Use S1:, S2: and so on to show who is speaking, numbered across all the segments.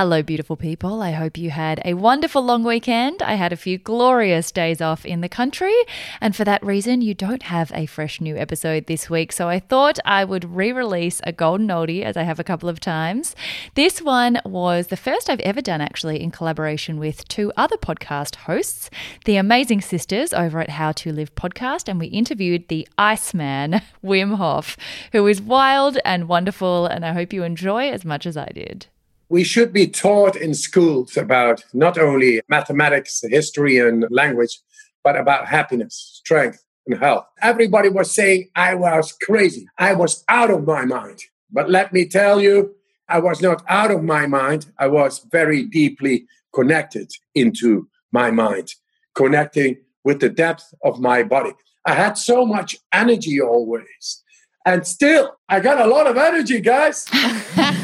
S1: Hello, beautiful people. I hope you had a wonderful long weekend. I had a few glorious days off in the country, and for that reason, you don't have a fresh new episode this week. So I thought I would re release a golden oldie as I have a couple of times. This one was the first I've ever done, actually, in collaboration with two other podcast hosts, the amazing sisters over at How to Live podcast, and we interviewed the Iceman, Wim Hof, who is wild and wonderful, and I hope you enjoy as much as I did
S2: we should be taught in schools about not only mathematics, history, and language, but about happiness, strength, and health. Everybody was saying I was crazy. I was out of my mind. But let me tell you, I was not out of my mind. I was very deeply connected into my mind, connecting with the depth of my body. I had so much energy always. And still, I got a lot of energy, guys.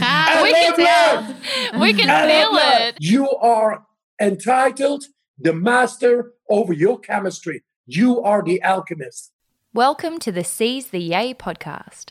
S2: we
S1: can tell. We can feel it.
S2: You are entitled, the master over your chemistry. You are the alchemist.
S1: Welcome to the Seize the Yay podcast.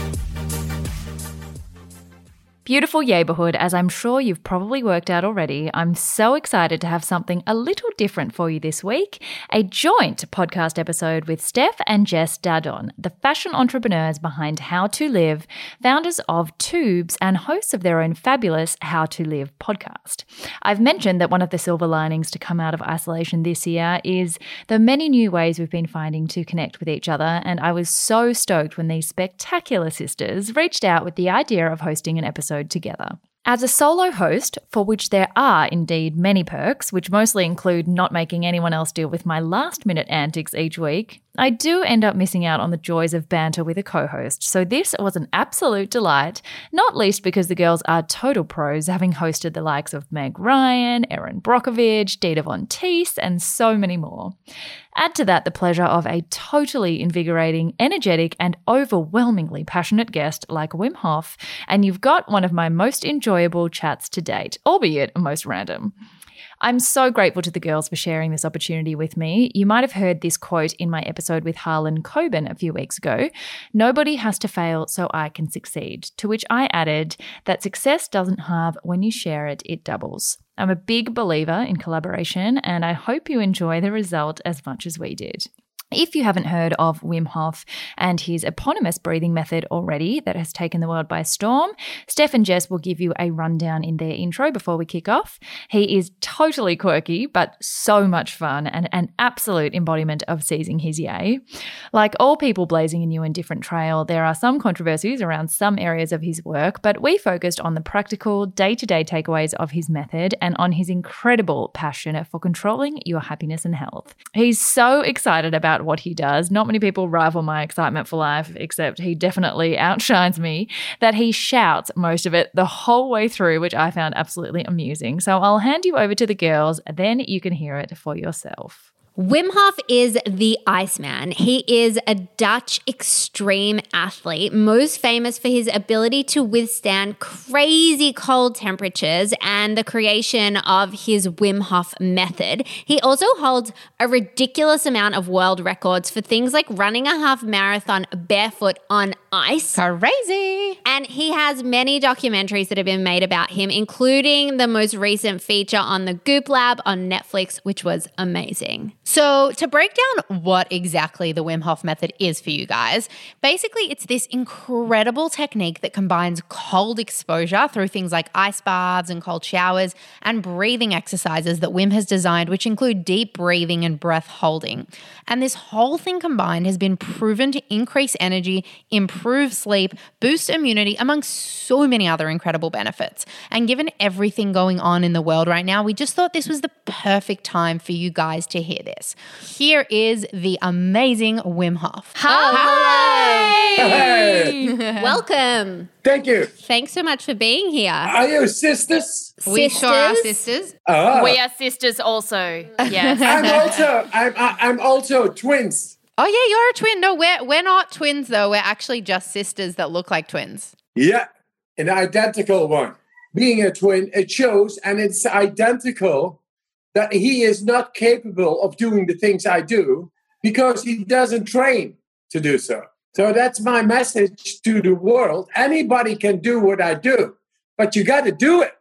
S1: Beautiful neighbourhood, as I'm sure you've probably worked out already, I'm so excited to have something a little different for you this week a joint podcast episode with Steph and Jess Dadon, the fashion entrepreneurs behind How to Live, founders of Tubes, and hosts of their own fabulous How to Live podcast. I've mentioned that one of the silver linings to come out of isolation this year is the many new ways we've been finding to connect with each other, and I was so stoked when these spectacular sisters reached out with the idea of hosting an episode episode together. As a solo host, for which there are indeed many perks, which mostly include not making anyone else deal with my last minute antics each week, I do end up missing out on the joys of banter with a co host, so this was an absolute delight, not least because the girls are total pros, having hosted the likes of Meg Ryan, Erin Brockovich, Dita Von Teese, and so many more. Add to that the pleasure of a totally invigorating, energetic, and overwhelmingly passionate guest like Wim Hof, and you've got one of my most enjoyable chats to date, albeit most random. I'm so grateful to the girls for sharing this opportunity with me. You might have heard this quote in my episode with Harlan Coben a few weeks ago Nobody has to fail so I can succeed. To which I added that success doesn't halve when you share it, it doubles. I'm a big believer in collaboration, and I hope you enjoy the result as much as we did. If you haven't heard of Wim Hof and his eponymous breathing method already that has taken the world by storm, Steph and Jess will give you a rundown in their intro before we kick off. He is totally quirky, but so much fun and an absolute embodiment of seizing his yay. Like all people blazing a new and different trail, there are some controversies around some areas of his work, but we focused on the practical, day to day takeaways of his method and on his incredible passion for controlling your happiness and health. He's so excited about what he does. Not many people rival my excitement for life, except he definitely outshines me, that he shouts most of it the whole way through, which I found absolutely amusing. So I'll hand you over to the girls, then you can hear it for yourself.
S3: Wim Hof is the Iceman. He is a Dutch extreme athlete, most famous for his ability to withstand crazy cold temperatures and the creation of his Wim Hof method. He also holds a ridiculous amount of world records for things like running a half marathon barefoot on ice.
S1: Crazy.
S3: And he has many documentaries that have been made about him, including the most recent feature on the Goop Lab on Netflix, which was amazing.
S4: So, to break down what exactly the Wim Hof method is for you guys, basically it's this incredible technique that combines cold exposure through things like ice baths and cold showers and breathing exercises that Wim has designed, which include deep breathing and breath holding. And this whole thing combined has been proven to increase energy, improve sleep, boost immunity, among so many other incredible benefits. And given everything going on in the world right now, we just thought this was the perfect time for you guys to hear this. Here is the amazing Wim Hof.
S1: Hi.
S2: Hey.
S3: Welcome.
S2: Thank you.
S3: Thanks so much for being here.
S2: Are you sisters?
S4: We sure are
S3: Sisters?
S4: sisters.
S2: Ah.
S1: We are sisters also. Yes.
S2: I'm also I'm I'm also twins.
S4: Oh yeah, you're a twin. No, we're we're not twins though. We're actually just sisters that look like twins.
S2: Yeah, an identical one. Being a twin, it shows, and it's identical that he is not capable of doing the things I do because he doesn't train to do so. So that's my message to the world. Anybody can do what I do, but you got to do it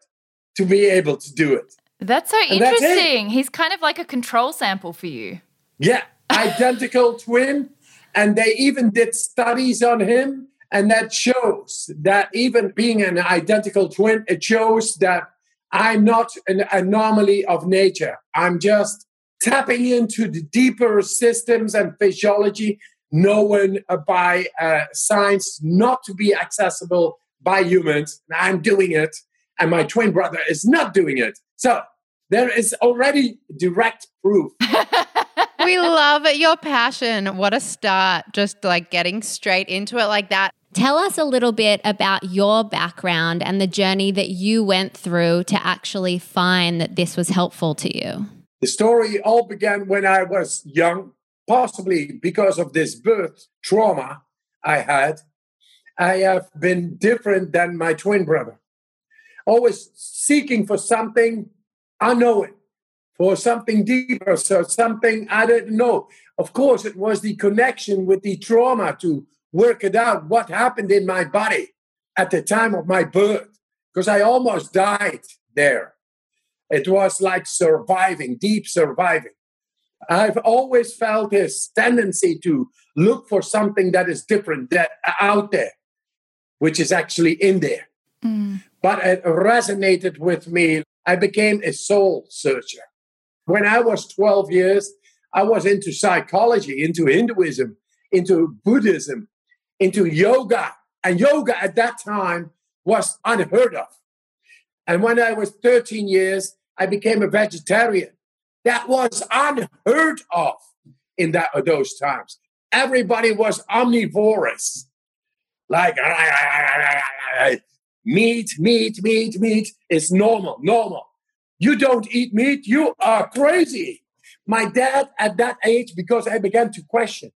S2: to be able to do it.
S1: That's so
S2: And that's
S1: interesting. He's kind of like a control sample for you.
S2: Yeah, identical twin. And they even did studies on him. And that shows that even being an identical twin, it shows that I'm not an anomaly of nature. I'm just tapping into the deeper systems and physiology known by uh, science not to be accessible by humans. I'm doing it. And my twin brother is not doing it. So there is already direct proof.
S4: we love your passion. What a start. Just like getting straight into it like that.
S3: Tell us a little bit about your background and the journey that you went through to actually find that this was helpful to you.
S2: The story all began when I was young, possibly because of this birth trauma I had. I have been different than my twin brother, always seeking for something unknown, for something deeper, so something I didn't know. Of course, it was the connection with the trauma to work it out what happened in my body at the time of my birth, because I almost died there. It was like surviving, deep surviving. I've always felt this tendency to look for something that is different, that uh, out there, which is actually in there. Mm. But it resonated with me. I became a soul searcher. When I was 12 years, I was into psychology, into Hinduism, into Buddhism, into yoga. And yoga at that time was unheard of. And when I was 13 years, I became a vegetarian. That was unheard of in that uh, those times. Everybody was omnivorous, like meat, meat, meat, meat is normal, normal. You don't eat meat, you are crazy. My dad, at that age, because I began to question,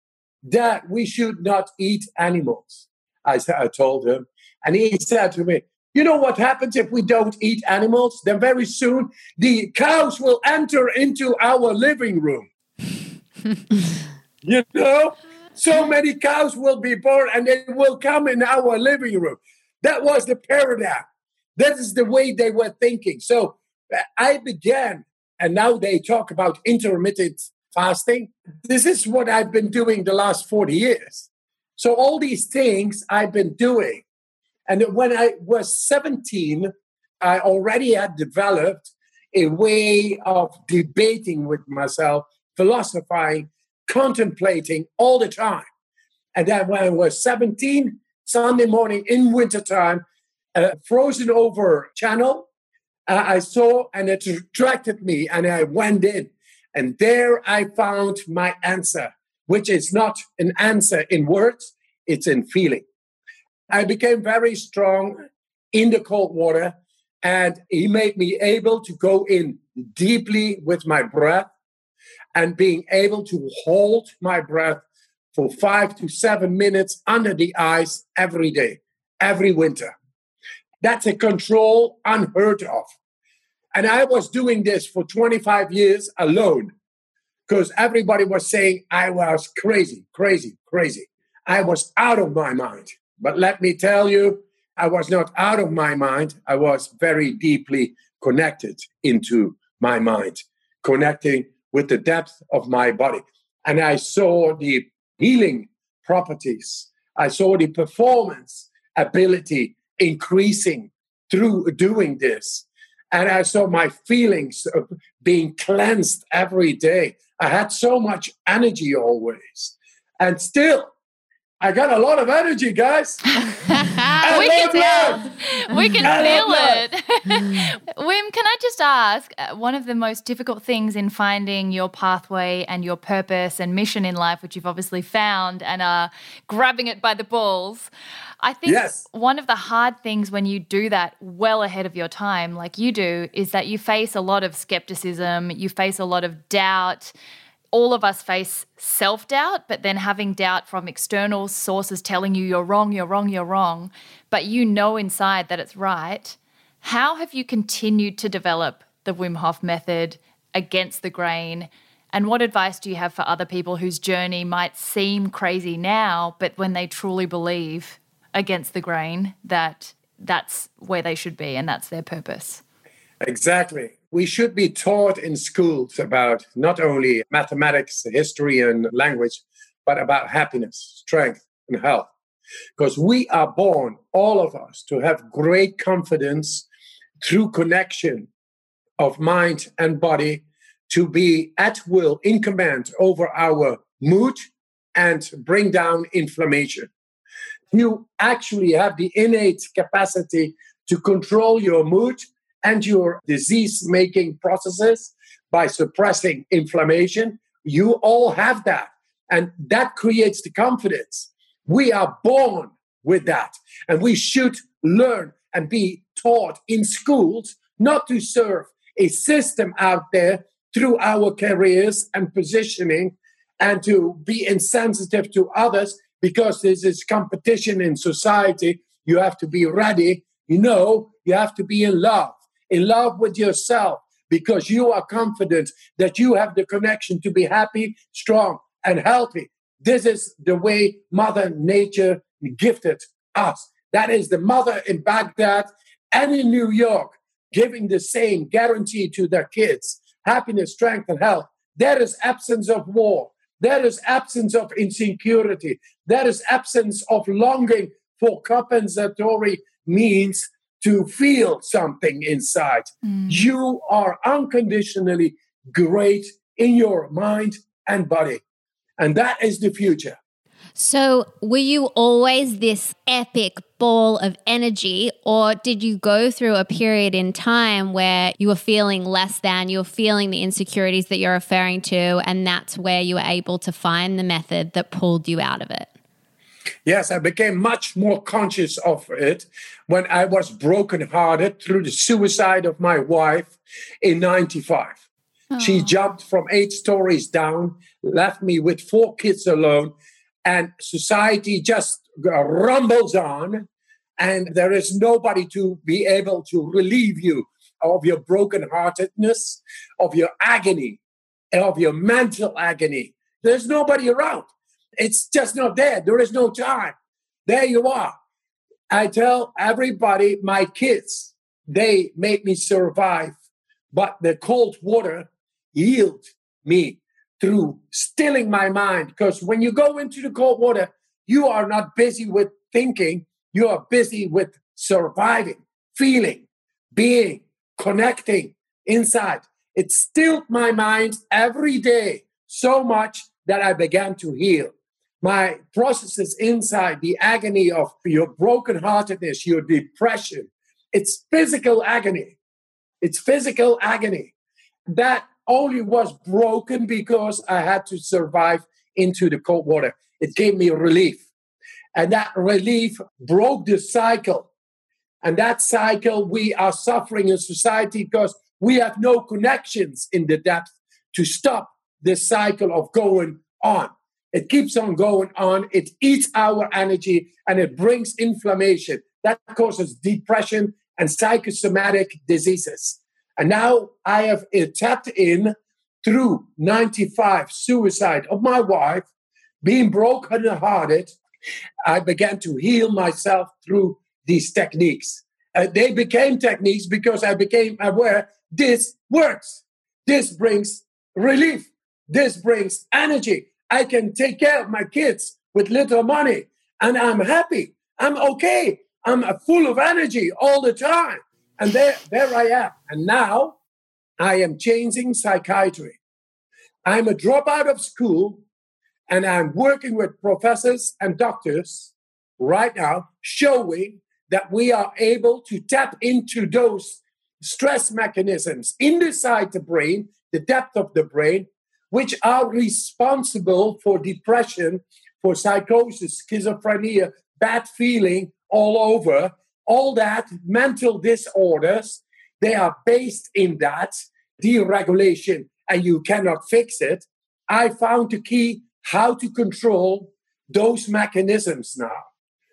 S2: Dad, we should not eat animals. I, I told him, and he said to me, you know what happens if we don't eat animals? Then very soon the cows will enter into our living room. you know? So many cows will be born and they will come in our living room. That was the paradigm. That is the way they were thinking. So uh, I began, and now they talk about intermittent fasting. This is what I've been doing the last 40 years. So all these things I've been doing. And when I was 17, I already had developed a way of debating with myself, philosophizing, contemplating all the time. And then when I was 17, Sunday morning in wintertime, a frozen over channel, uh, I saw and it attracted me and I went in. And there I found my answer, which is not an answer in words, it's in feeling. I became very strong in the cold water, and he made me able to go in deeply with my breath and being able to hold my breath for five to seven minutes under the ice every day, every winter. That's a control unheard of. And I was doing this for 25 years alone because everybody was saying I was crazy, crazy, crazy. I was out of my mind. But let me tell you, I was not out of my mind. I was very deeply connected into my mind, connecting with the depth of my body. And I saw the healing properties. I saw the performance ability increasing through doing this. And I saw my feelings of being cleansed every day. I had so much energy always. And still, I got a lot of energy, guys.
S1: we can tell. We can I feel it. Wim, can I just ask uh, one of the most difficult things in finding your pathway and your purpose and mission in life, which you've obviously found and are grabbing it by the balls? I think yes. one of the hard things when you do that well ahead of your time, like you do, is that you face a lot of skepticism, you face a lot of doubt all of us face self doubt, but then having doubt from external sources telling you you're wrong, you're wrong, you're wrong, but you know inside that it's right. How have you continued to develop the Wim Hof method against the grain? And what advice do you have for other people whose journey might seem crazy now, but when they truly believe against the grain that that's where they should be and that's their purpose?
S2: Exactly we should be taught in schools about not only mathematics, history, and language, but about happiness, strength, and health. Because we are born, all of us, to have great confidence through connection of mind and body to be at will in command over our mood and bring down inflammation. You actually have the innate capacity to control your mood and your disease making processes by suppressing inflammation. You all have that. And that creates the confidence. We are born with that. And we should learn and be taught in schools not to serve a system out there through our careers and positioning and to be insensitive to others because there's this is competition in society. You have to be ready. You know, you have to be in love in love with yourself because you are confident that you have the connection to be happy, strong, and healthy. This is the way Mother Nature gifted us. That is the mother in Baghdad and in New York giving the same guarantee to their kids happiness, strength, and health. There is absence of war. There is absence of insecurity. There is absence of longing for compensatory means to feel something inside. Mm. You are unconditionally great in your mind and body. And that is the future.
S3: So, were you always this epic ball of energy, or did you go through a period in time where you were feeling less than, you were feeling the insecurities that you're referring to, and that's where you were able to find the method that pulled you out of it?
S2: Yes, I became much more conscious of it when I was brokenhearted through the suicide of my wife in 95. Oh. She jumped from eight stories down, left me with four kids alone, and society just uh, rumbles on, and there is nobody to be able to relieve you of your brokenheartedness, of your agony, of your mental agony. There's nobody around. It's just not there. There is no time. There you are. I tell everybody, my kids, they made me survive, but the cold water healed me through stilling my mind. Because when you go into the cold water, you are not busy with thinking, you are busy with surviving, feeling, being, connecting inside. It stilled my mind every day so much that I began to heal my processes inside the agony of your brokenheartedness, your depression. It's physical agony. It's physical agony. That only was broken because I had to survive into the cold water. It gave me relief. And that relief broke the cycle. And that cycle, we are suffering in society because we have no connections in the depth to stop this cycle of going on. It keeps on going on. It eats our energy and it brings inflammation. That causes depression and psychosomatic diseases. And now I have tapped in through 95 suicide of my wife, being broken hearted. I began to heal myself through these techniques. Uh, they became techniques because I became aware this works. This brings relief. This brings energy. I can take care of my kids with little money and I'm happy. I'm okay. I'm full of energy all the time. And there, there I am. And now I am changing psychiatry. I'm a dropout of school and I'm working with professors and doctors right now, showing that we are able to tap into those stress mechanisms inside the brain, the depth of the brain, which are responsible for depression, for psychosis, schizophrenia, bad feeling all over, all that mental disorders, they are based in that deregulation and you cannot fix it. I found the key how to control those mechanisms now.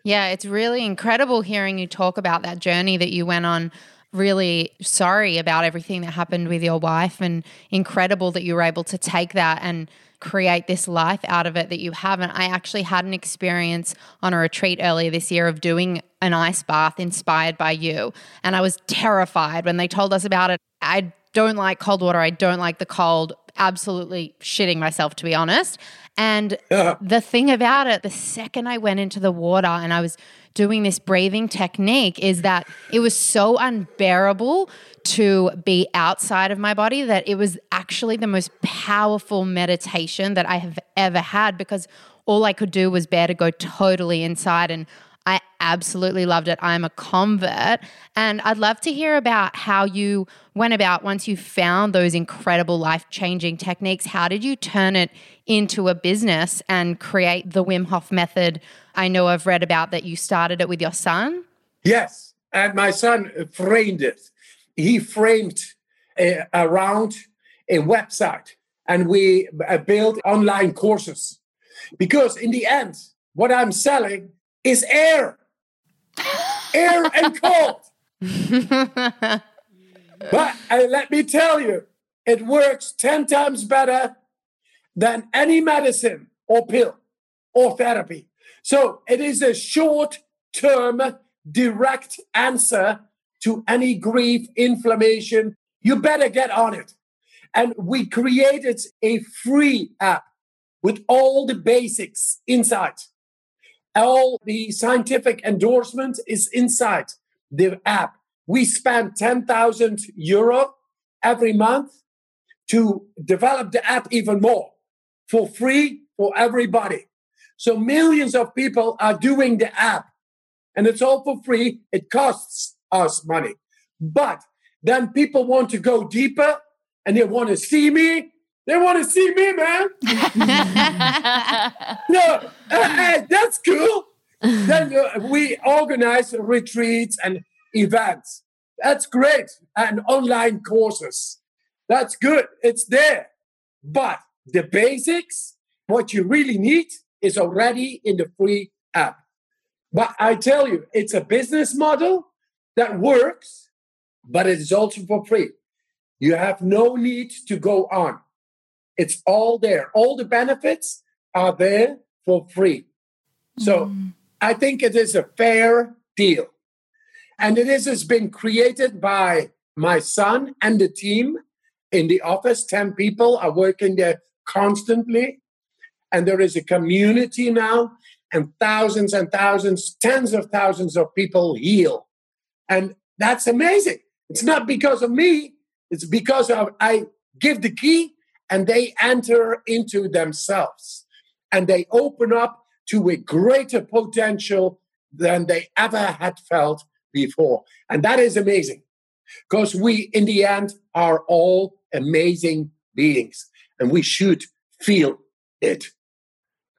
S4: Yeah, it's really incredible hearing you talk about that journey that you went on. Really sorry about everything that happened with your wife, and incredible that you were able to take that and create this life out of it that you haven't. I actually had an experience on a retreat earlier this year of doing an ice bath inspired by you. And I was terrified when they told us about it. I don't like cold water. I don't like the cold. Absolutely shitting myself, to be honest. And the thing about it, the second I went into the water and I was doing this breathing technique, is that it was so unbearable to be outside of my body that it was actually the most powerful meditation that I have ever had because all I could do was bear to go totally inside and I absolutely loved it. I'm a convert. And I'd love to hear about how you went about once you found those incredible life changing techniques. How did you turn it into a business and create the Wim Hof method? I know I've read about that you started it with your son.
S2: Yes. And my son framed it. He framed a, around a website and we uh, built online courses. Because in the end, what I'm selling is air. air and cold. but uh, let me tell you, it works 10 times better than any medicine or pill or therapy. So it is a short term, direct answer to any grief, inflammation. You better get on it. And we created a free app with all the basics inside all the scientific endorsement is inside the app. We spend 10,000 euro every month to develop the app even more for free for everybody. So millions of people are doing the app and it's all for free. It costs us money. But then people want to go deeper and they want to see me they want to see me, man. no, hey, that's cool. then uh, we organize retreats and events. That's great. And online courses. That's good. It's there. But the basics, what you really need, is already in the free app. But I tell you, it's a business model that works, but it is also for free. You have no need to go on. It's all there. All the benefits are there for free. So mm. I think it is a fair deal. And it is, has been created by my son and the team in the office. 10 people are working there constantly. And there is a community now, and thousands and thousands, tens of thousands of people heal. And that's amazing. It's not because of me, it's because of I give the key and they enter into themselves and they open up to a greater potential than they ever had felt before. And that is amazing because we, in the end, are all amazing beings and we should feel it.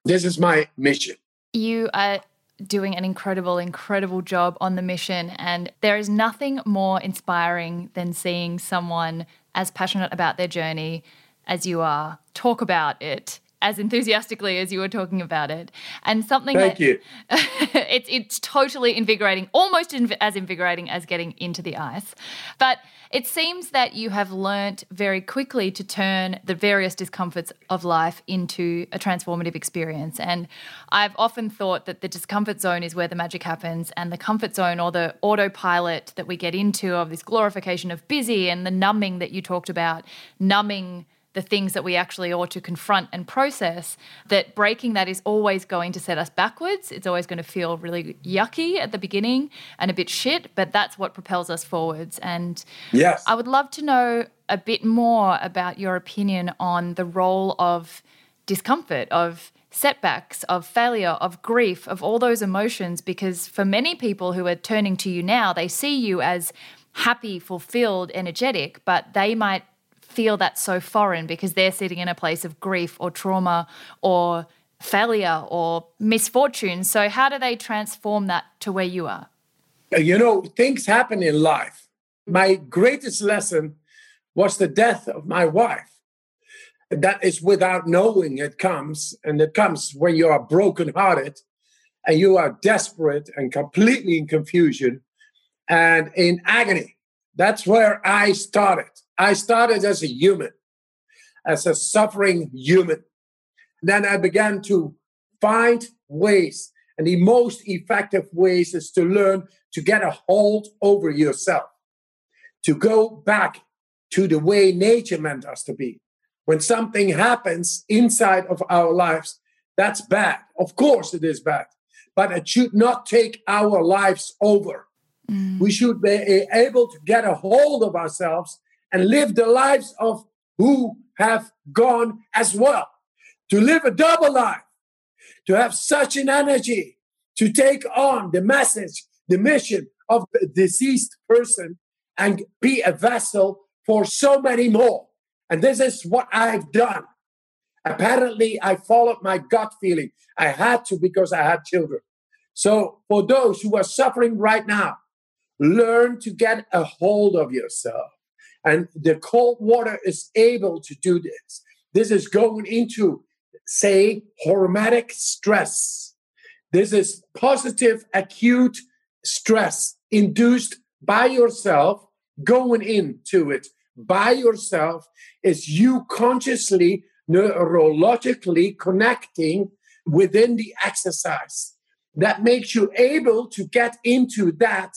S2: This is my mission.
S1: You are doing an incredible, incredible job on the mission. And there is nothing more inspiring than seeing someone as passionate about their journey as you are, talk about it as enthusiastically as you were talking about it. And something
S2: Thank
S1: that,
S2: you.
S1: it's it's totally invigorating, almost inv- as invigorating as getting into the ice. But it seems that you have learnt very quickly to turn the various discomforts of life into a transformative experience. And I've often thought that the discomfort zone is where the magic happens, and the comfort zone or the autopilot that we get into of this glorification of busy and the numbing that you talked about, numbing the things that we actually ought to confront and process, that breaking that is always going to set us backwards. It's always going to feel really yucky at the beginning and a bit shit, but that's what propels us forwards. And
S2: yes.
S1: I would love to know a bit more about your opinion on the role of discomfort, of setbacks, of failure, of grief, of all those emotions, because for many people who are turning to you now, they see you as happy, fulfilled, energetic, but they might feel that so foreign because they're sitting in a place of grief or trauma or failure or misfortune. So, how do they transform that to where you are?
S2: Uh, you know, things happen in life. My greatest lesson was the death of my wife. That is without knowing it comes, and it comes when you are brokenhearted and you are desperate and completely in confusion and in agony. That's where I started. I started as a human, as a suffering human. Then I began to find ways, and the most effective ways is to learn to get a hold over yourself, to go back to the way nature meant us to be. When something happens inside of our lives, that's bad. Of course, it is bad, but it should not take our lives over. Mm. We should be able to get a hold of ourselves and live the lives of who have gone as well. To live a double life, to have such an energy to take on the message, the mission of the deceased person and be a vessel for so many more. And this is what I've done. Apparently, I followed my gut feeling. I had to because I had children. So, for those who are suffering right now, learn to get a hold of yourself. And the cold water is able to do this. This is going into, say, hormetic stress. This is positive acute stress induced by yourself going into it by yourself is you consciously neurologically connecting within the exercise that makes you able to get into that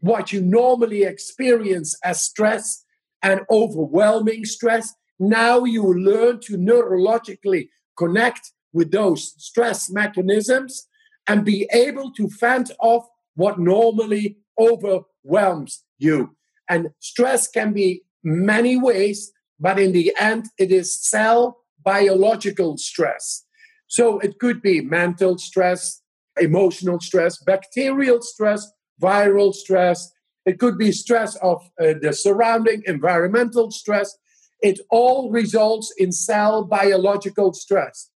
S2: what you normally experience as stress and overwhelming stress. Now you learn to neurologically connect with those stress mechanisms and be able to fend off what normally overwhelms you. And stress can be many ways, but in the end, it is cell biological stress. So it could be mental stress, emotional stress, bacterial stress, viral stress, it could be stress of uh, the surrounding environmental stress. It all results in cell biological stress.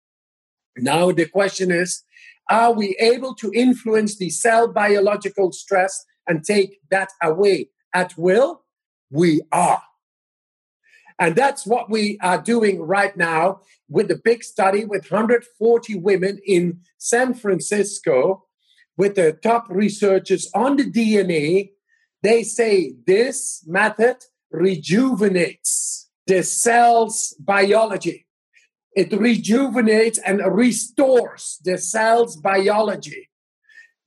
S2: Now, the question is are we able to influence the cell biological stress and take that away at will? We are. And that's what we are doing right now with the big study with 140 women in San Francisco with the top researchers on the DNA they say this method rejuvenates the cell's biology. It rejuvenates and restores the cell's biology.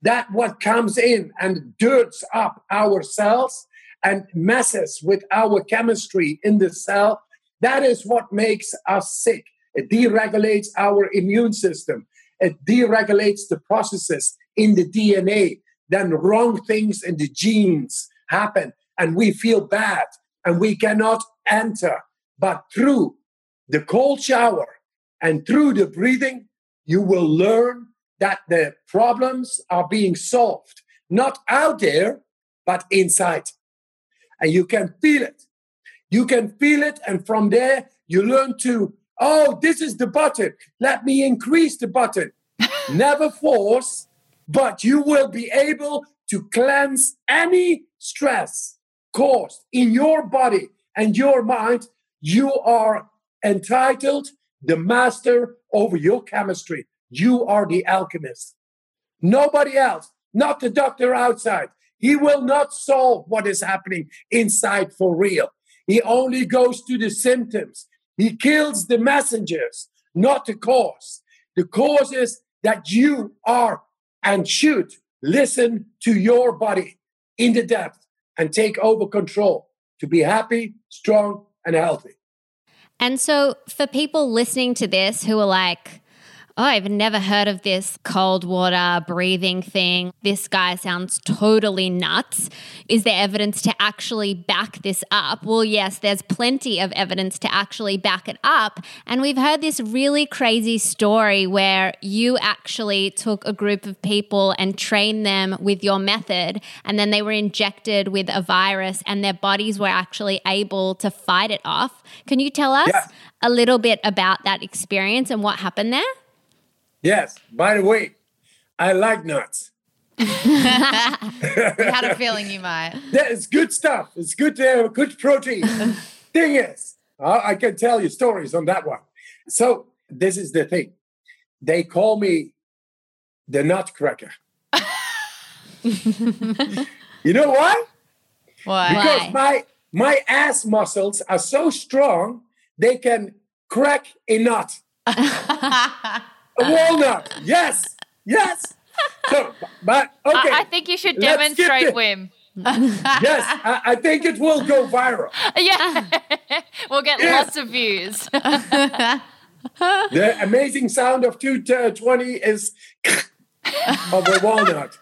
S2: That what comes in and dirts up our cells and messes with our chemistry in the cell. That is what makes us sick. It deregulates our immune system. It deregulates the processes in the DNA then wrong things in the genes happen and we feel bad and we cannot enter. But through the cold shower and through the breathing, you will learn that the problems are being solved, not out there, but inside. And you can feel it. You can feel it. And from there, you learn to, oh, this is the button. Let me increase the button. Never force, but you will be able to cleanse any stress caused in your body and your mind. You are entitled the master over your chemistry. You are the alchemist. Nobody else, not the doctor outside. He will not solve what is happening inside for real. He only goes to the symptoms. He kills the messengers, not the cause. The cause is that you are and shoot. listen to your body in the depth and take over control to be happy, strong, and healthy.
S3: And so, for people listening to this who are like, oh, I've never heard of this cold water breathing thing. This guy sounds totally nuts. Is there evidence to actually back this up? Well, yes, there's plenty of evidence to actually back it up. And we've heard this really crazy story where you actually took a group of people and trained them with your method, and then they were injected with a virus, and their bodies were actually able to fight it off. Can you tell us yeah. a little bit about that experience and what happened there?
S2: Yes. By the way, I like nuts.
S4: we had a feeling you might.
S2: That is good stuff. It's good, uh, good protein. thing is, I can tell you stories on that one. So this is the thing. They call me the nutcracker. you know why?
S4: Why?
S2: Because my my ass muscles are so strong they can crack a nut. Uh, a walnut. Yes. Yes. So, but okay.
S1: I, I think you should demonstrate Wim.
S2: yes, I, I, think it will go viral.
S1: Yeah, we'll get yes. lots of views.
S2: the amazing sound of 220 uh, is of a walnut.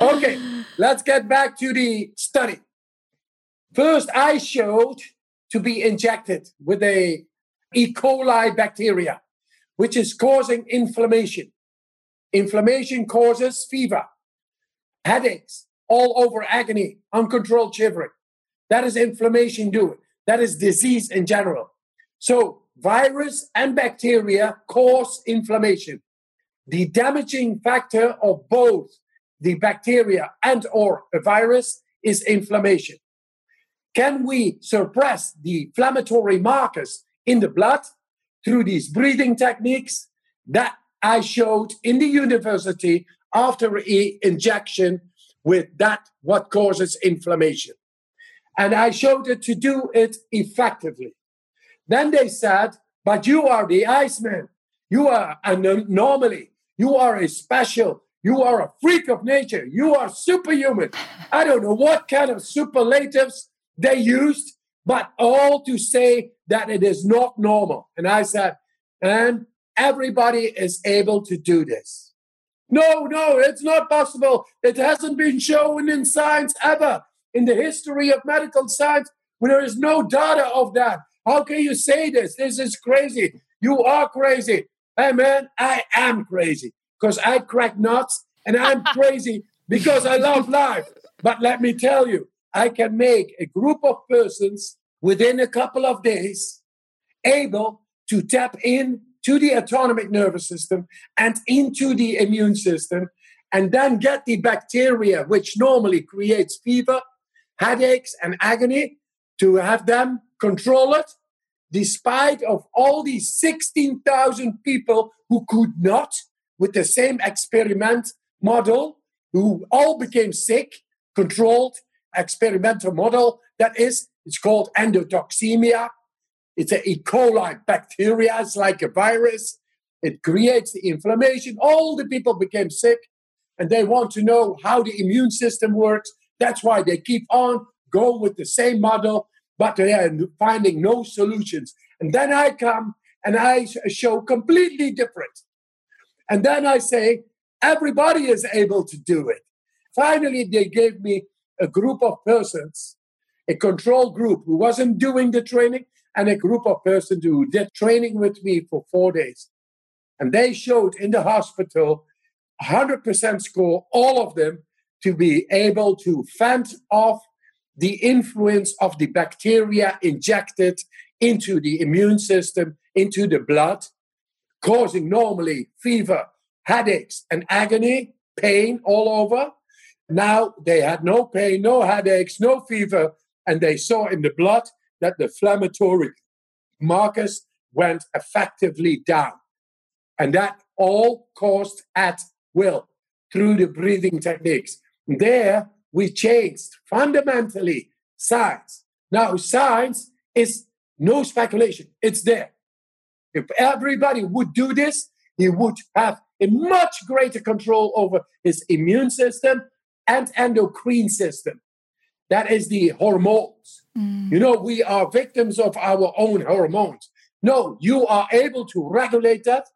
S2: okay, let's get back to the study. First, I showed to be injected with a E. coli bacteria which is causing inflammation. Inflammation causes fever, headaches, all over agony, uncontrolled shivering. That is inflammation doing. That is disease in general. So virus and bacteria cause inflammation. The damaging factor of both the bacteria and or a virus is inflammation. Can we suppress the inflammatory markers in the blood? Through these breathing techniques that I showed in the university after e injection with that what causes inflammation. And I showed it to do it effectively. Then they said, but you are the Iceman. You are an anomaly. You are a special. You are a freak of nature. You are superhuman. I don't know what kind of superlatives they used, but all to say that it is not normal. And I said, and everybody is able to do this. No, no, it's not possible. It hasn't been shown in science ever. In the history of medical science, there is no data of that. How can you say this? This is crazy. You are crazy. Hey, man, I am crazy because I crack nuts and I'm crazy because I love life. But let me tell you, I can make a group of persons within a couple of days able to tap in to the autonomic nervous system and into the immune system and then get the bacteria which normally creates fever headaches and agony to have them control it despite of all these 16,000 people who could not with the same experiment model who all became sick controlled experimental model that is it's called endotoxemia. It's an E. coli bacteria. It's like a virus. It creates the inflammation. All the people became sick and they want to know how the immune system works. That's why they keep on going with the same model, but they are finding no solutions. And then I come and I show completely different. And then I say, everybody is able to do it. Finally, they gave me a group of persons a control group who wasn't doing the training and a group of persons who did training with me for four days. And they showed in the hospital 100% score, all of them, to be able to fend off the influence of the bacteria injected into the immune system, into the blood, causing normally fever, headaches, and agony, pain all over. Now they had no pain, no headaches, no fever, and they saw in the blood that the inflammatory markers went effectively down. And that all caused at will through the breathing techniques. There, we changed fundamentally science. Now, science is no speculation, it's there. If everybody would do this, he would have a much greater control over his immune system and endocrine system. That is the hormones. Mm. You know, we are victims of our own hormones. No, you are able to regulate that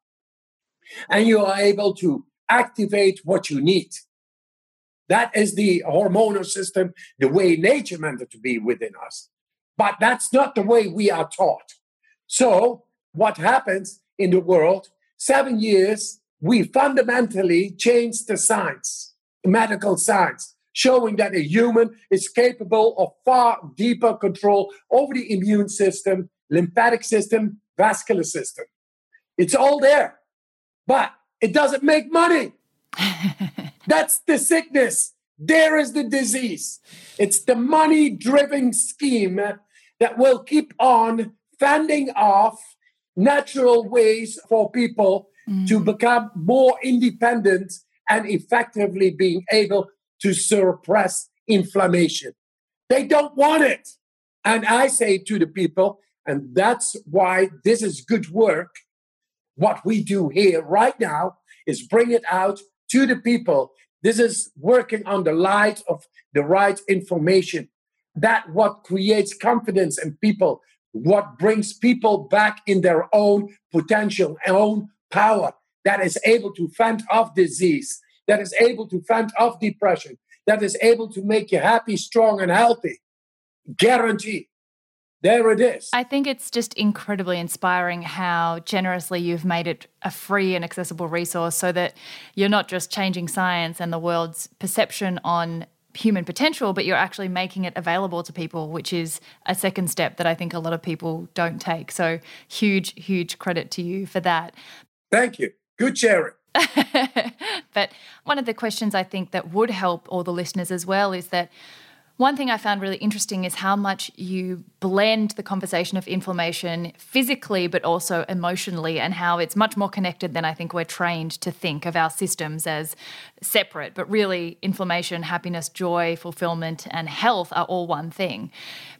S2: and you are able to activate what you need. That is the hormonal system, the way nature meant it to be within us. But that's not the way we are taught. So, what happens in the world? Seven years, we fundamentally changed the science, medical science, showing that a human is capable of far deeper control over the immune system, lymphatic system, vascular system. It's all there, but it doesn't make money. That's the sickness. There is the disease. It's the money driven scheme that will keep on fending off natural ways for people mm. to become more independent and effectively being able to suppress inflammation. They don't want it. And I say to the people, and that's why this is good work. What we do here right now is bring it out to the people. This is working on the light of the right information. That what creates confidence in people, what brings people back in their own potential, own power, that is able to fend off disease, that is able to fend off depression, that is able to make you happy, strong, and healthy. Guarantee. There it is.
S1: I think it's just incredibly inspiring how generously you've made it a free and accessible resource so that you're not just changing science and the world's perception on human potential, but you're actually making it available to people, which is a second step that I think a lot of people don't take. So, huge, huge credit to you for that.
S2: Thank you. Good sharing.
S1: but one of the questions I think that would help all the listeners as well is that one thing I found really interesting is how much you blend the conversation of inflammation physically, but also emotionally, and how it's much more connected than I think we're trained to think of our systems as separate. But really, inflammation, happiness, joy, fulfillment, and health are all one thing.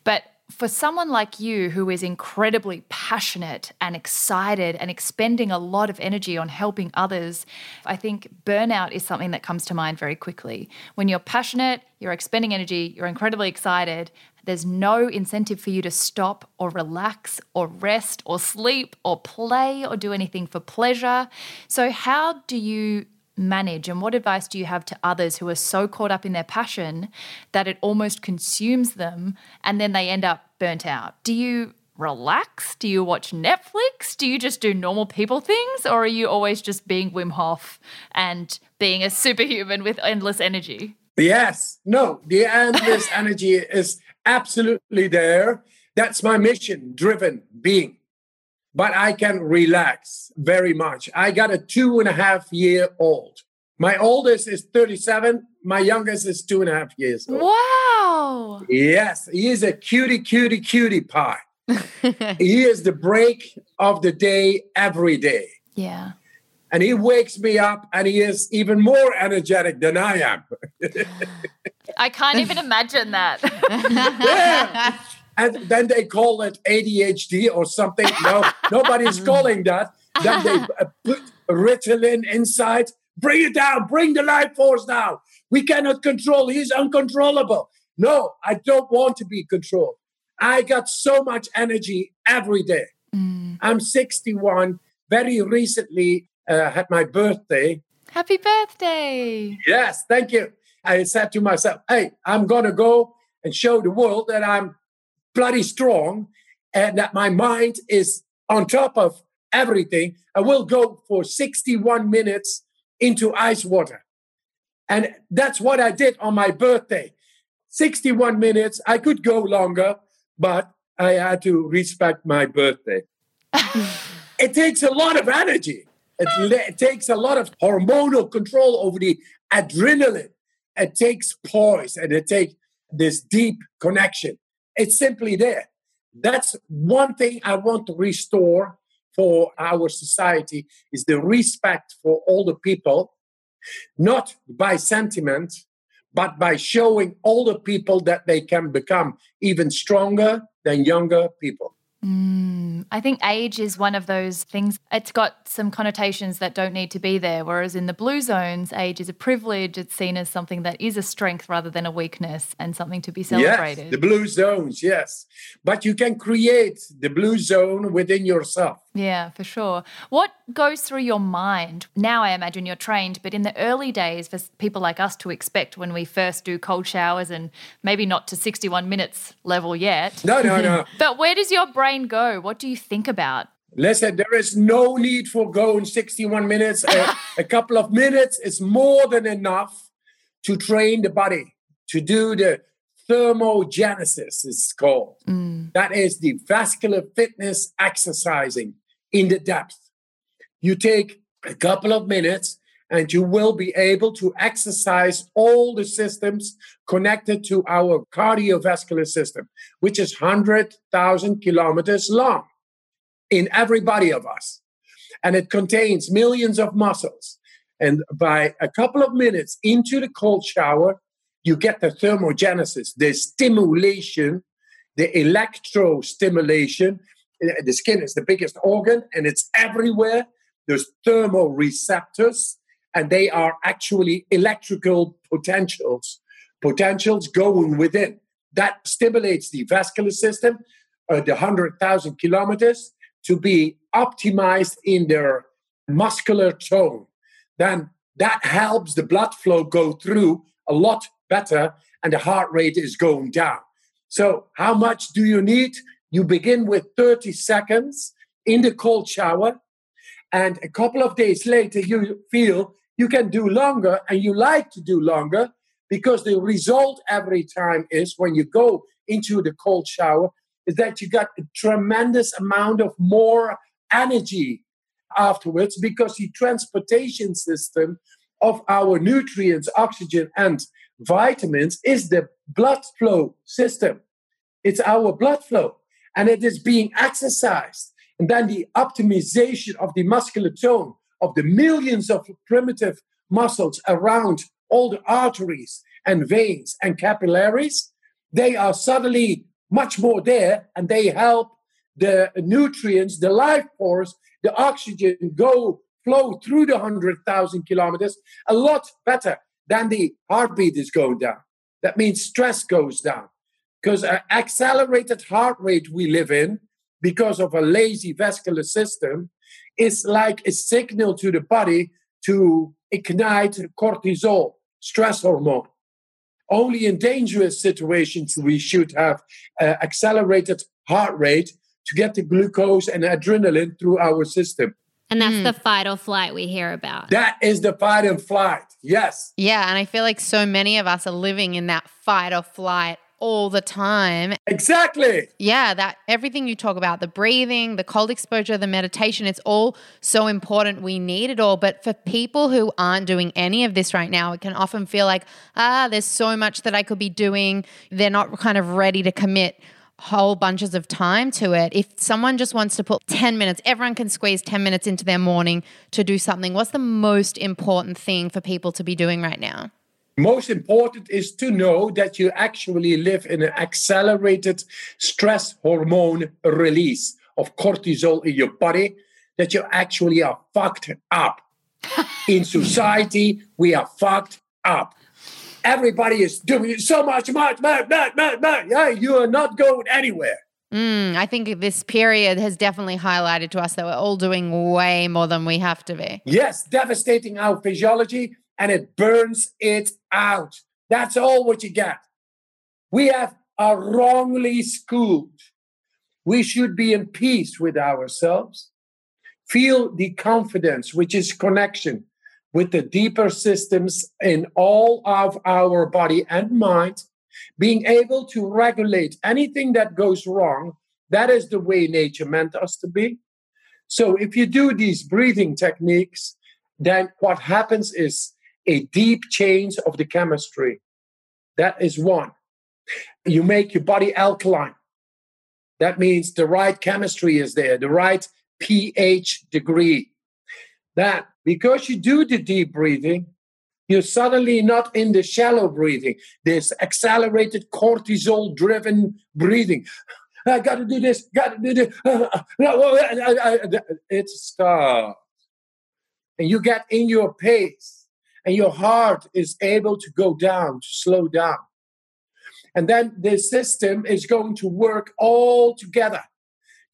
S1: But for someone like you who is incredibly passionate and excited and expending a lot of energy on helping others, I think burnout is something that comes to mind very quickly. When you're passionate, you're expending energy, you're incredibly excited, there's no incentive for you to stop or relax or rest or sleep or play or do anything for pleasure. So, how do you manage? And what advice do you have to others who are so caught up in their passion that it almost consumes them and then they end up burnt out? Do you relax? Do you watch Netflix? Do you just do normal people things? Or are you always just being Wim Hof and being a superhuman with endless energy?
S2: Yes. No, the endless energy is absolutely there. That's my mission driven being but I can relax very much. I got a two and a half year old. My oldest is 37. My youngest is two and a half years old.
S1: Wow.
S2: Yes, he is a cutie, cutie, cutie pie. he is the break of the day every day.
S1: Yeah.
S2: And he wakes me up and he is even more energetic than I am.
S1: I can't even imagine that.
S2: yeah and then they call it ADHD or something. No, nobody's calling that. Then they uh, put Ritalin inside. Bring it down. Bring the life force down. We cannot control. He's uncontrollable. No, I don't want to be controlled. I got so much energy every day. Mm. I'm 61. Very recently uh, had my birthday.
S1: Happy birthday.
S2: Yes, thank you. I said to myself, hey, I'm going to go and show the world that I'm bloody strong and that my mind is on top of everything, I will go for 61 minutes into ice water. And that's what I did on my birthday. 61 minutes. I could go longer, but I had to respect my birthday. it takes a lot of energy. It, it, takes a lot of hormonal control over the adrenaline. It takes poise and it takes this deep connection. It's simply there. That's one thing I want to restore for our society is the respect for all the people, not by sentiment, but by showing older people that they can become even stronger than younger people.
S1: Mm, I think age is one of those things. It's got some connotations that don't need to be there. Whereas in the blue zones, age is a privilege. It's seen as something that is a strength rather than a weakness and something to be celebrated.
S2: Yes, the blue zones, yes. But you can create the blue zone within yourself.
S1: Yeah, for sure. What goes through your mind? Now I imagine you're trained, but in the early days, for people like us to expect when we first do cold showers and maybe not to 61 minutes level yet.
S2: No, no, no.
S1: but where does your brain go? What do you think about?
S2: Listen, there is no need for going 61 minutes. a, a couple of minutes is more than enough to train the body to do the thermogenesis, it's called.
S1: Mm.
S2: That is the vascular fitness exercising in the depth. You take a couple of minutes and you will be able to exercise all the systems connected to our cardiovascular system, which is 100,000 kilometers long in every body of us. And it contains millions of muscles. And by a couple of minutes into the cold shower, you get the thermogenesis, the stimulation, the electro stimulation. The skin is the biggest organ and it's everywhere. There's thermoreceptors, and they are actually electrical potentials, potentials going within. That stimulates the vascular system, uh, the 100,000 kilometers, to be optimized in their muscular tone. Then that helps the blood flow go through a lot better and the heart rate is going down. So, how much do you need? You begin with 30 seconds in the cold shower, and a couple of days later, you feel you can do longer and you like to do longer because the result every time is when you go into the cold shower is that you got a tremendous amount of more energy afterwards because the transportation system of our nutrients, oxygen, and vitamins is the blood flow system. It's our blood flow, and it is being exercised. And then the optimization of the muscular tone of the millions of primitive muscles around all the arteries and veins and capillaries, they are suddenly much more there and they help the nutrients, the life force, the oxygen go flow through the 100,000 kilometers a lot better than the heartbeat is going down. That means stress goes down because an accelerated heart rate we live in because of a lazy vascular system is like a signal to the body to ignite cortisol, stress hormone. Only in dangerous situations we should have uh, accelerated heart rate to get the glucose and adrenaline through our system.
S3: And that's mm. the fight or flight we hear about.
S2: That is the fight and flight. Yes.
S4: Yeah. And I feel like so many of us are living in that fight or flight all the time.
S2: Exactly.
S4: Yeah, that everything you talk about, the breathing, the cold exposure, the meditation, it's all so important. We need it all. But for people who aren't doing any of this right now, it can often feel like, ah, there's so much that I could be doing. They're not kind of ready to commit whole bunches of time to it. If someone just wants to put 10 minutes, everyone can squeeze 10 minutes into their morning to do something. What's the most important thing for people to be doing right now?
S2: Most important is to know that you actually live in an accelerated stress hormone release of cortisol in your body, that you actually are fucked up. in society, we are fucked up everybody is doing so much, much, much, much, much, much. Yeah, you are not going anywhere.
S4: Mm, I think this period has definitely highlighted to us that we're all doing way more than we have to be.
S2: Yes, devastating our physiology and it burns it out. That's all what you get. We have are wrongly schooled. We should be in peace with ourselves. Feel the confidence, which is connection with the deeper systems in all of our body and mind, being able to regulate anything that goes wrong. That is the way nature meant us to be. So if you do these breathing techniques, then what happens is a deep change of the chemistry. That is one. You make your body alkaline. That means the right chemistry is there, the right pH degree. That because you do the deep breathing, you're suddenly not in the shallow breathing, this accelerated cortisol driven breathing. I got to do this, got to do this. It stops. And you get in your pace, and your heart is able to go down, to slow down. And then the system is going to work all together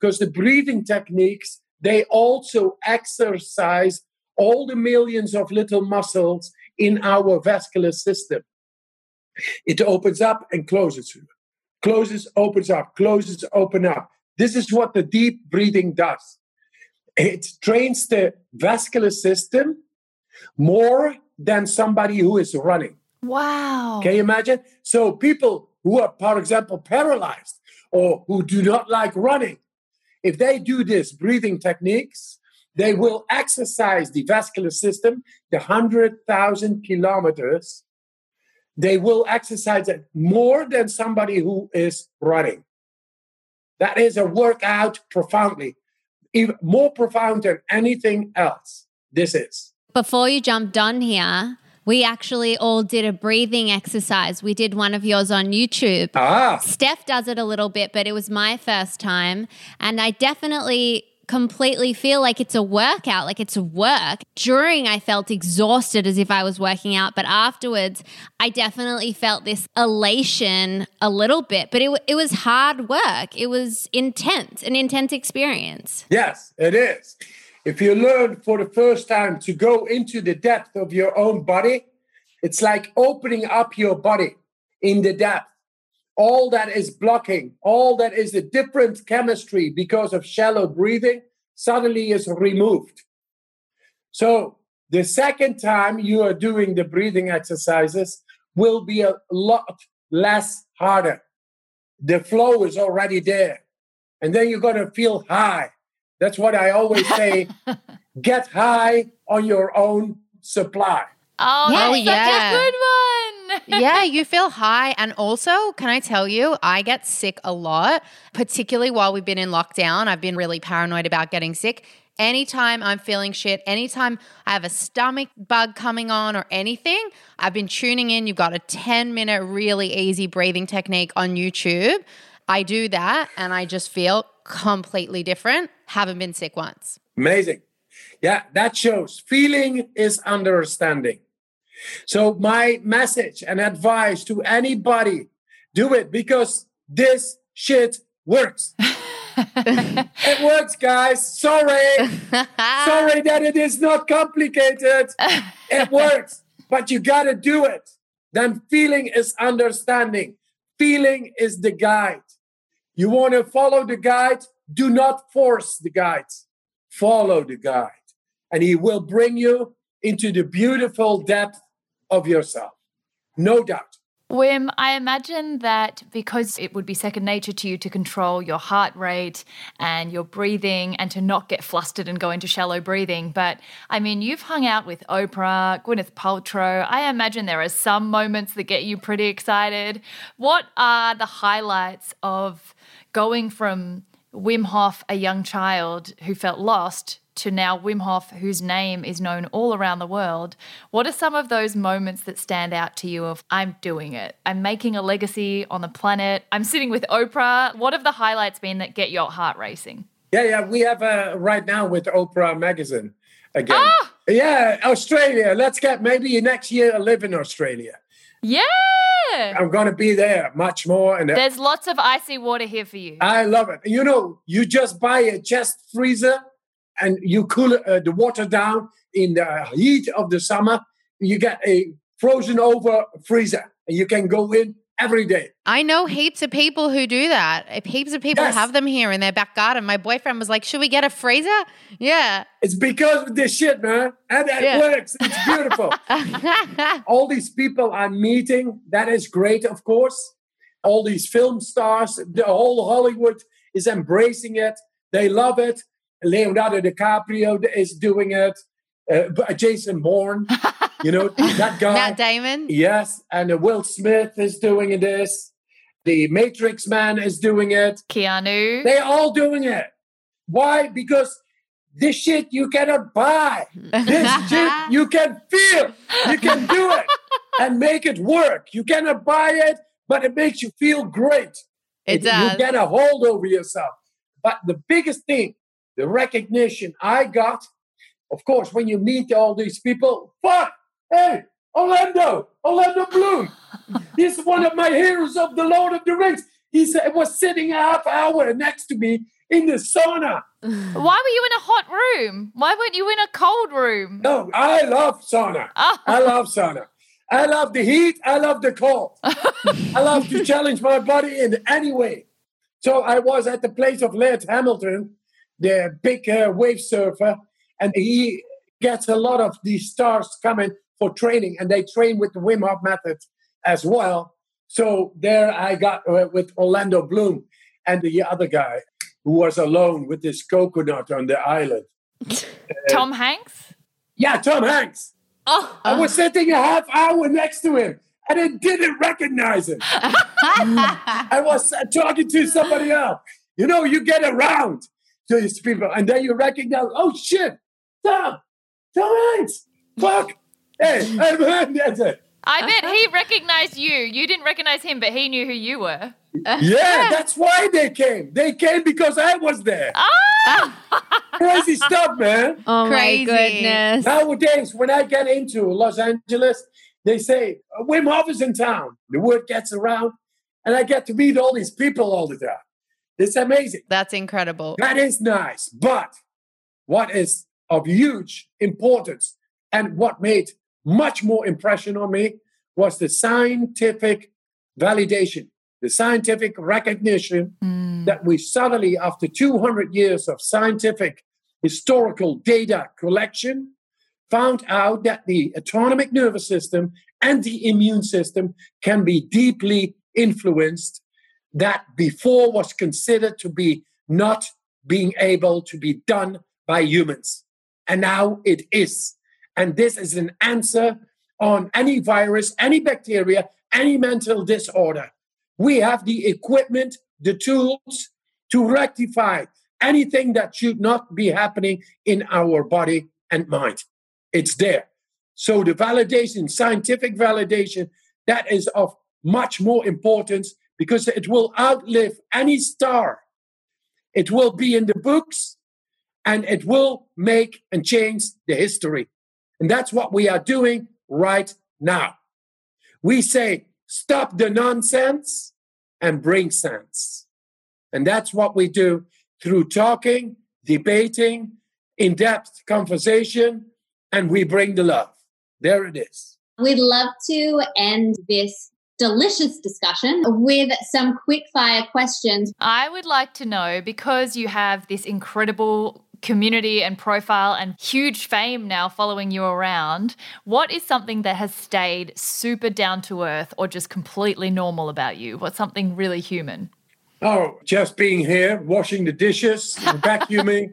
S2: because the breathing techniques, they also exercise all the millions of little muscles in our vascular system. It opens up and closes, closes, opens up, closes, open up. This is what the deep breathing does. It trains the vascular system more than somebody who is running.
S1: Wow.
S2: Can you imagine? So people who are, for example, paralyzed or who do not like running, if they do this breathing techniques, they will exercise the vascular system the 100,000 kilometers. They will exercise it more than somebody who is running. That is a workout profoundly, even more profound than anything else. This is.
S3: Before you jumped on here, we actually all did a breathing exercise. We did one of yours on YouTube.
S2: Ah,
S3: Steph does it a little bit, but it was my first time. And I definitely completely feel like it's a workout, like it's work. During, I felt exhausted as if I was working out, but afterwards, I definitely felt this elation a little bit. But it, it was hard work, it was intense, an intense experience.
S2: yes, it is. If you learn for the first time to go into the depth of your own body, it's like opening up your body in the depth. All that is blocking, all that is a different chemistry because of shallow breathing suddenly is removed. So the second time you are doing the breathing exercises will be a lot less harder. The flow is already there. And then you're going to feel high. That's what I always say get high on your own supply.
S1: Oh,
S3: Yeah,
S1: that's
S4: yeah.
S1: such a good one.
S4: yeah, you feel high. And also, can I tell you, I get sick a lot, particularly while we've been in lockdown. I've been really paranoid about getting sick. Anytime I'm feeling shit, anytime I have a stomach bug coming on or anything, I've been tuning in. You've got a 10 minute, really easy breathing technique on YouTube. I do that and I just feel completely different. Haven't been sick once.
S2: Amazing. Yeah, that shows feeling is understanding. So, my message and advice to anybody do it because this shit works. it works, guys. Sorry. Sorry that it is not complicated. It works, but you got to do it. Then feeling is understanding. Feeling is the guide. You want to follow the guide? Do not force the guide. Follow the guide, and he will bring you into the beautiful depth of yourself. No doubt.
S1: Wim, I imagine that because it would be second nature to you to control your heart rate and your breathing and to not get flustered and go into shallow breathing. But I mean, you've hung out with Oprah, Gwyneth Paltrow. I imagine there are some moments that get you pretty excited. What are the highlights of going from Wim Hof, a young child who felt lost, to now Wim Hof, whose name is known all around the world. What are some of those moments that stand out to you of I'm doing it? I'm making a legacy on the planet. I'm sitting with Oprah. What have the highlights been that get your heart racing?
S2: Yeah, yeah. We have uh, right now with Oprah magazine again.
S1: Ah!
S2: Yeah, Australia. Let's get maybe next year I live in Australia.
S1: Yeah.
S2: I'm going to be there much more. And uh,
S1: There's lots of icy water here for you.
S2: I love it. You know, you just buy a chest freezer and you cool uh, the water down in the heat of the summer. You get a frozen over freezer and you can go in every day.
S4: I know heaps of people who do that. Heaps of people
S2: Yes.
S4: have them here in their back garden. My boyfriend was like, Should we get a freezer? Yeah.
S2: It's because of this shit, man. And it
S4: Yeah.
S2: works. It's beautiful. all these people I'm meeting, that is great, of course. All these film stars, the whole Hollywood is embracing it. They love it. Leonardo DiCaprio is doing it. Uh, Jason Bourne, you know, that guy.
S4: Matt Damon.
S2: Yes, and uh, Will Smith is doing this. The Matrix Man is doing it.
S1: Keanu.
S2: They're all doing it. Why? Because this shit you cannot buy. This shit you can feel. You can do it and make it work. You cannot buy it, but it makes you feel great.
S4: It does.
S2: You get a hold over yourself. But the biggest thing, the recognition I got, of course, when you meet all these people, fuck, hey, Orlando, Orlando Bloom. He's one of my heroes of the Lord of the Rings. He said, was sitting a half hour next to me in the sauna.
S1: Why were you in a hot room? Why weren't you in a cold room?
S2: No, I love sauna.
S1: Oh.
S2: I love sauna. I love the heat. I love the cold. I love to challenge my body in any way. So I was at the place of Laird Hamilton, the big uh, wave surfer, and he gets a lot of these stars coming for training, and they train with the Wim Hof method as well. So there I got uh, with Orlando Bloom and the other guy who was alone with this coconut on the island.
S1: Tom Hanks?
S2: Yeah, Tom Hanks.
S3: Oh,
S2: I was sitting a half hour next to him and I didn't recognize him. I was uh, talking to somebody else. You know, you get around to these people and then you recognize, oh shit, Tom, Tom Hanks, fuck. Hey, I'm, that's it.
S1: I bet he recognized you. You didn't recognize him, but he knew who you were.
S2: Yeah, that's why they came. They came because I was there.
S1: Ah!
S2: Crazy stuff, man.
S3: oh
S4: Crazy.
S3: my goodness.
S2: Nowadays, when I get into Los Angeles, they say Wim Hof is in town. The word gets around, and I get to meet all these people all the time. It's amazing.
S4: That's incredible.
S2: That is nice. But what is of huge importance and what made much more impression on me was the scientific validation, the scientific recognition hmm. that we suddenly, after 200 years of scientific historical data collection, found out that the autonomic nervous system and the immune system can be deeply influenced that before was considered to be not being able to be done by humans. And now it is. And this is an answer on any virus, any bacteria, any mental disorder. We have the equipment, the tools to rectify anything that should not be happening in our body and mind. It's there. So the validation, scientific validation, that is of much more importance because it will outlive any star. It will be in the books and it will make and change the history. And that's what we are doing right now. We say, stop the nonsense and bring sense. And that's what we do through talking, debating, in depth conversation, and we bring the love. There it is.
S5: We'd love to end this delicious discussion with some quick fire questions.
S1: I would like to know because you have this incredible community and profile and huge fame now following you around, what is something that has stayed super down to earth or just completely normal about you? What's something really human?
S2: Oh, just being here, washing the dishes, vacuuming,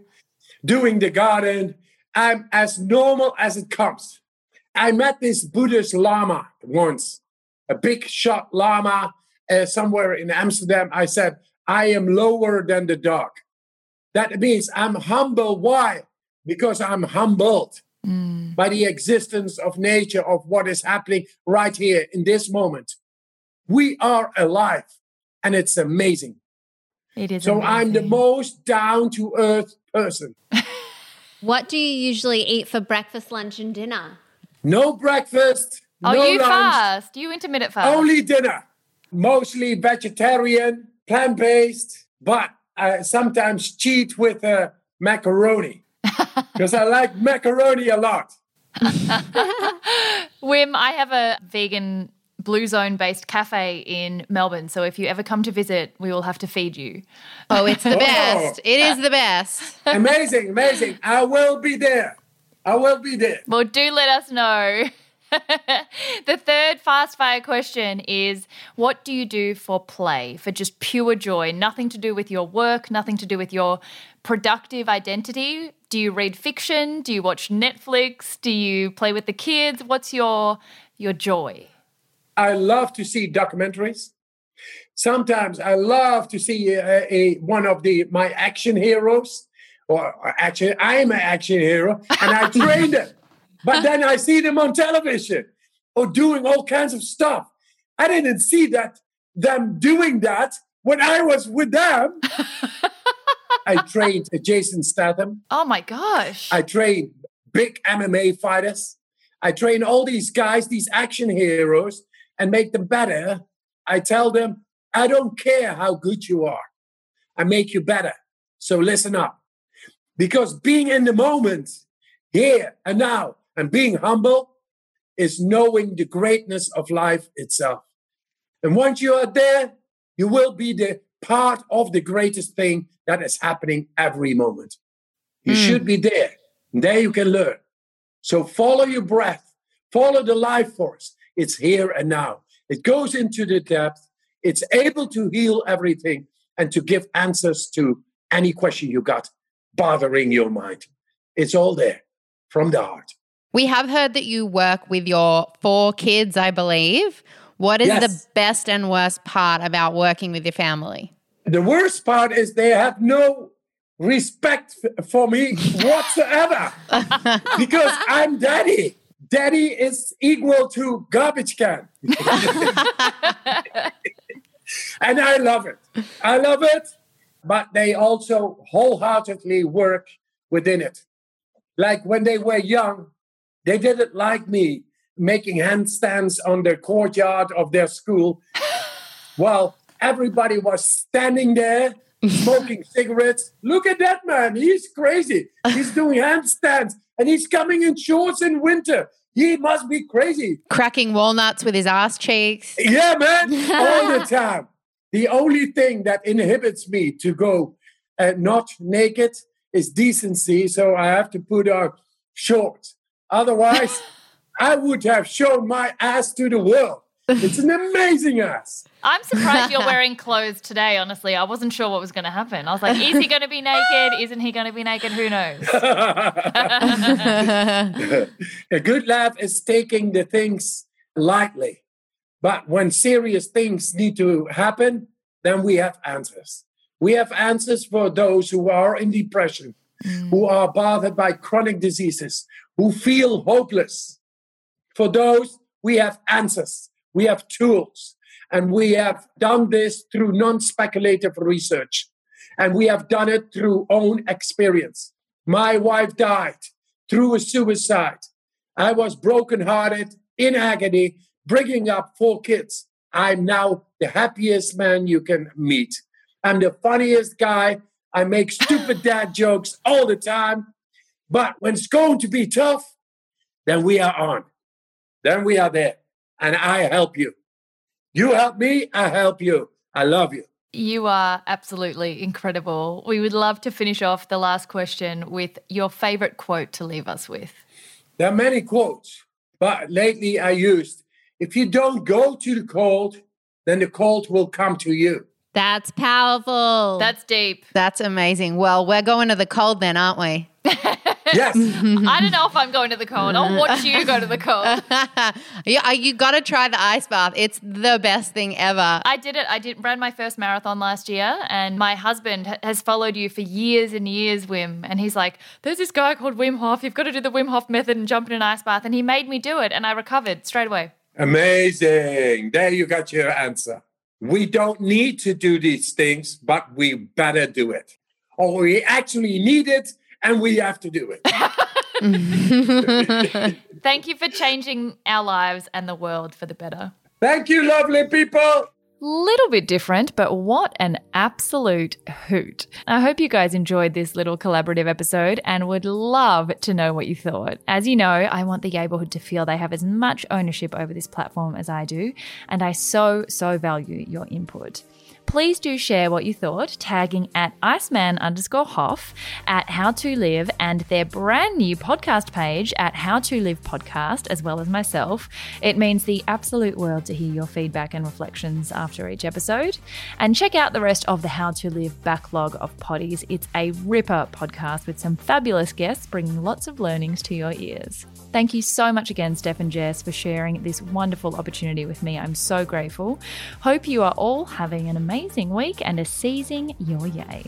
S2: doing the garden. I'm as normal as it comes. I met this Buddhist Lama once, a big shot Lama uh, somewhere in Amsterdam. I said, I am lower than the dog. That means I'm humble. Why? Because I'm humbled by the existence of nature, of what is happening right here in this moment. We are alive, and it's amazing.
S1: It is.
S2: So I'm the most down to earth person.
S3: What do you usually eat for breakfast, lunch, and dinner?
S2: No breakfast,
S1: Oh,
S2: no
S1: you
S2: lunch,
S1: fast. You intermittent fast.
S2: only dinner. Mostly vegetarian, plant based, but I sometimes cheat with uh, macaroni because I like macaroni a lot.
S1: Wim, I have a vegan blue zone based cafe in Melbourne. So if you ever come to visit, we will have to feed you.
S4: Oh, it's the
S2: Oh.
S4: best. It is the best.
S2: Amazing, amazing. I will be there. I will be there.
S1: Well, do let us know. The third fast fire question is what do you do for play, for just pure joy? Nothing to do with your work, nothing to do with your productive identity. Do you read fiction? Do you watch Netflix? Do you play with the kids? What's your your joy?
S2: I love to see documentaries. Sometimes I love to see a, a one of the my action heroes, or uh, action. I'm an action hero, and I train them. But then I see them on television or doing all kinds of stuff. I didn't see that them doing that when I was with them, I trained Jason Statham.
S1: Oh my gosh.
S2: I trained big MMA fighters. I train all these guys, these action heroes, and make them better. I tell them, I don't care how good you are. I make you better. So listen up. Because being in the moment, here and now, and being humble is knowing the greatness of life itself. And once you are there, you will be the part of the greatest thing that is happening every moment. You
S4: Mm.
S2: should be there. And there you can learn. So follow your breath, follow the life force. It's here and now. It goes into the depth. It's able to heal everything and to give answers to any question you got bothering your mind. It's all there from the heart.
S4: We have heard that you work with your four kids, I believe. What is the best and worst part about working with your family?
S2: The worst part is they have no respect for me whatsoever because I'm daddy. Daddy is equal to garbage can. and I love it. I love it. But they also wholeheartedly work within it. Like when they were young, they didn't like me making handstands on the courtyard of their school. Well, everybody was standing there smoking cigarettes. Look at that man. He's crazy. He's doing handstands and he's coming in shorts in winter. He must be crazy.
S4: Cracking walnuts with his ass cheeks.
S2: Yeah, man, all the time. The only thing that inhibits me to go uh, not naked is decency. So I have to put on shorts. Otherwise, I would have shown my ass to the world. It's an amazing ass.
S1: I'm surprised you're wearing clothes today, honestly. I wasn't sure what was going to happen. I was like, is he going to be naked? Isn't he going to be naked? Who knows?
S2: a good laugh is taking the things lightly. But when serious things need to happen, then we have answers. We have answers for those who are in depression, who mm. are bothered by chronic diseases, who feel hopeless. For those, we have answers, we have tools, and we have done this through non speculative research. And we have done it through own experience. My wife died through a suicide. I was brokenhearted, in agony, bringing up four kids. I'm now the happiest man you can meet. I'm the funniest guy. I make stupid dad jokes all the time. But when it's going to be tough, then we are on. Then we are there. And I help you. You help me, I help you. I love you.
S1: You are absolutely incredible. We would love to finish off the last question with your favorite quote to leave us with.
S2: There are many quotes, but lately I used if you don't go to the cold, then the cold will come to you.
S3: That's powerful.
S1: That's deep.
S4: That's amazing. Well, we're going to the cold then, aren't we?
S2: Yes.
S1: I don't know if I'm going to the cold. I'll watch you go to the cold.
S4: yeah, you got to try the ice bath. It's the best thing ever.
S1: I did it. I did ran my first marathon last year, and my husband has followed you for years and years, Wim. And he's like, "There's this guy called Wim Hof. You've got to do the Wim Hof method and jump in an ice bath." And he made me do it, and I recovered straight away.
S2: Amazing. There you got your answer. We don't need to do these things, but we better do it. Or we actually need it and we have to do it.
S1: Thank you for changing our lives and the world for the better.
S2: Thank you, lovely people.
S1: Little bit different, but what an absolute hoot. I hope you guys enjoyed this little collaborative episode and would love to know what you thought. As you know, I want the Gayborhood to feel they have as much ownership over this platform as I do, and I so, so value your input. Please do share what you thought, tagging at Iceman underscore Hof at How to Live and their brand new podcast page at How to Live Podcast, as well as myself. It means the absolute world to hear your feedback and reflections after each episode. And check out the rest of the How to Live backlog of potties. It's a ripper podcast with some fabulous guests bringing lots of learnings to your ears. Thank you so much again, Steph and Jess, for sharing this wonderful opportunity with me. I'm so grateful. Hope you are all having an amazing week and are seizing your yay.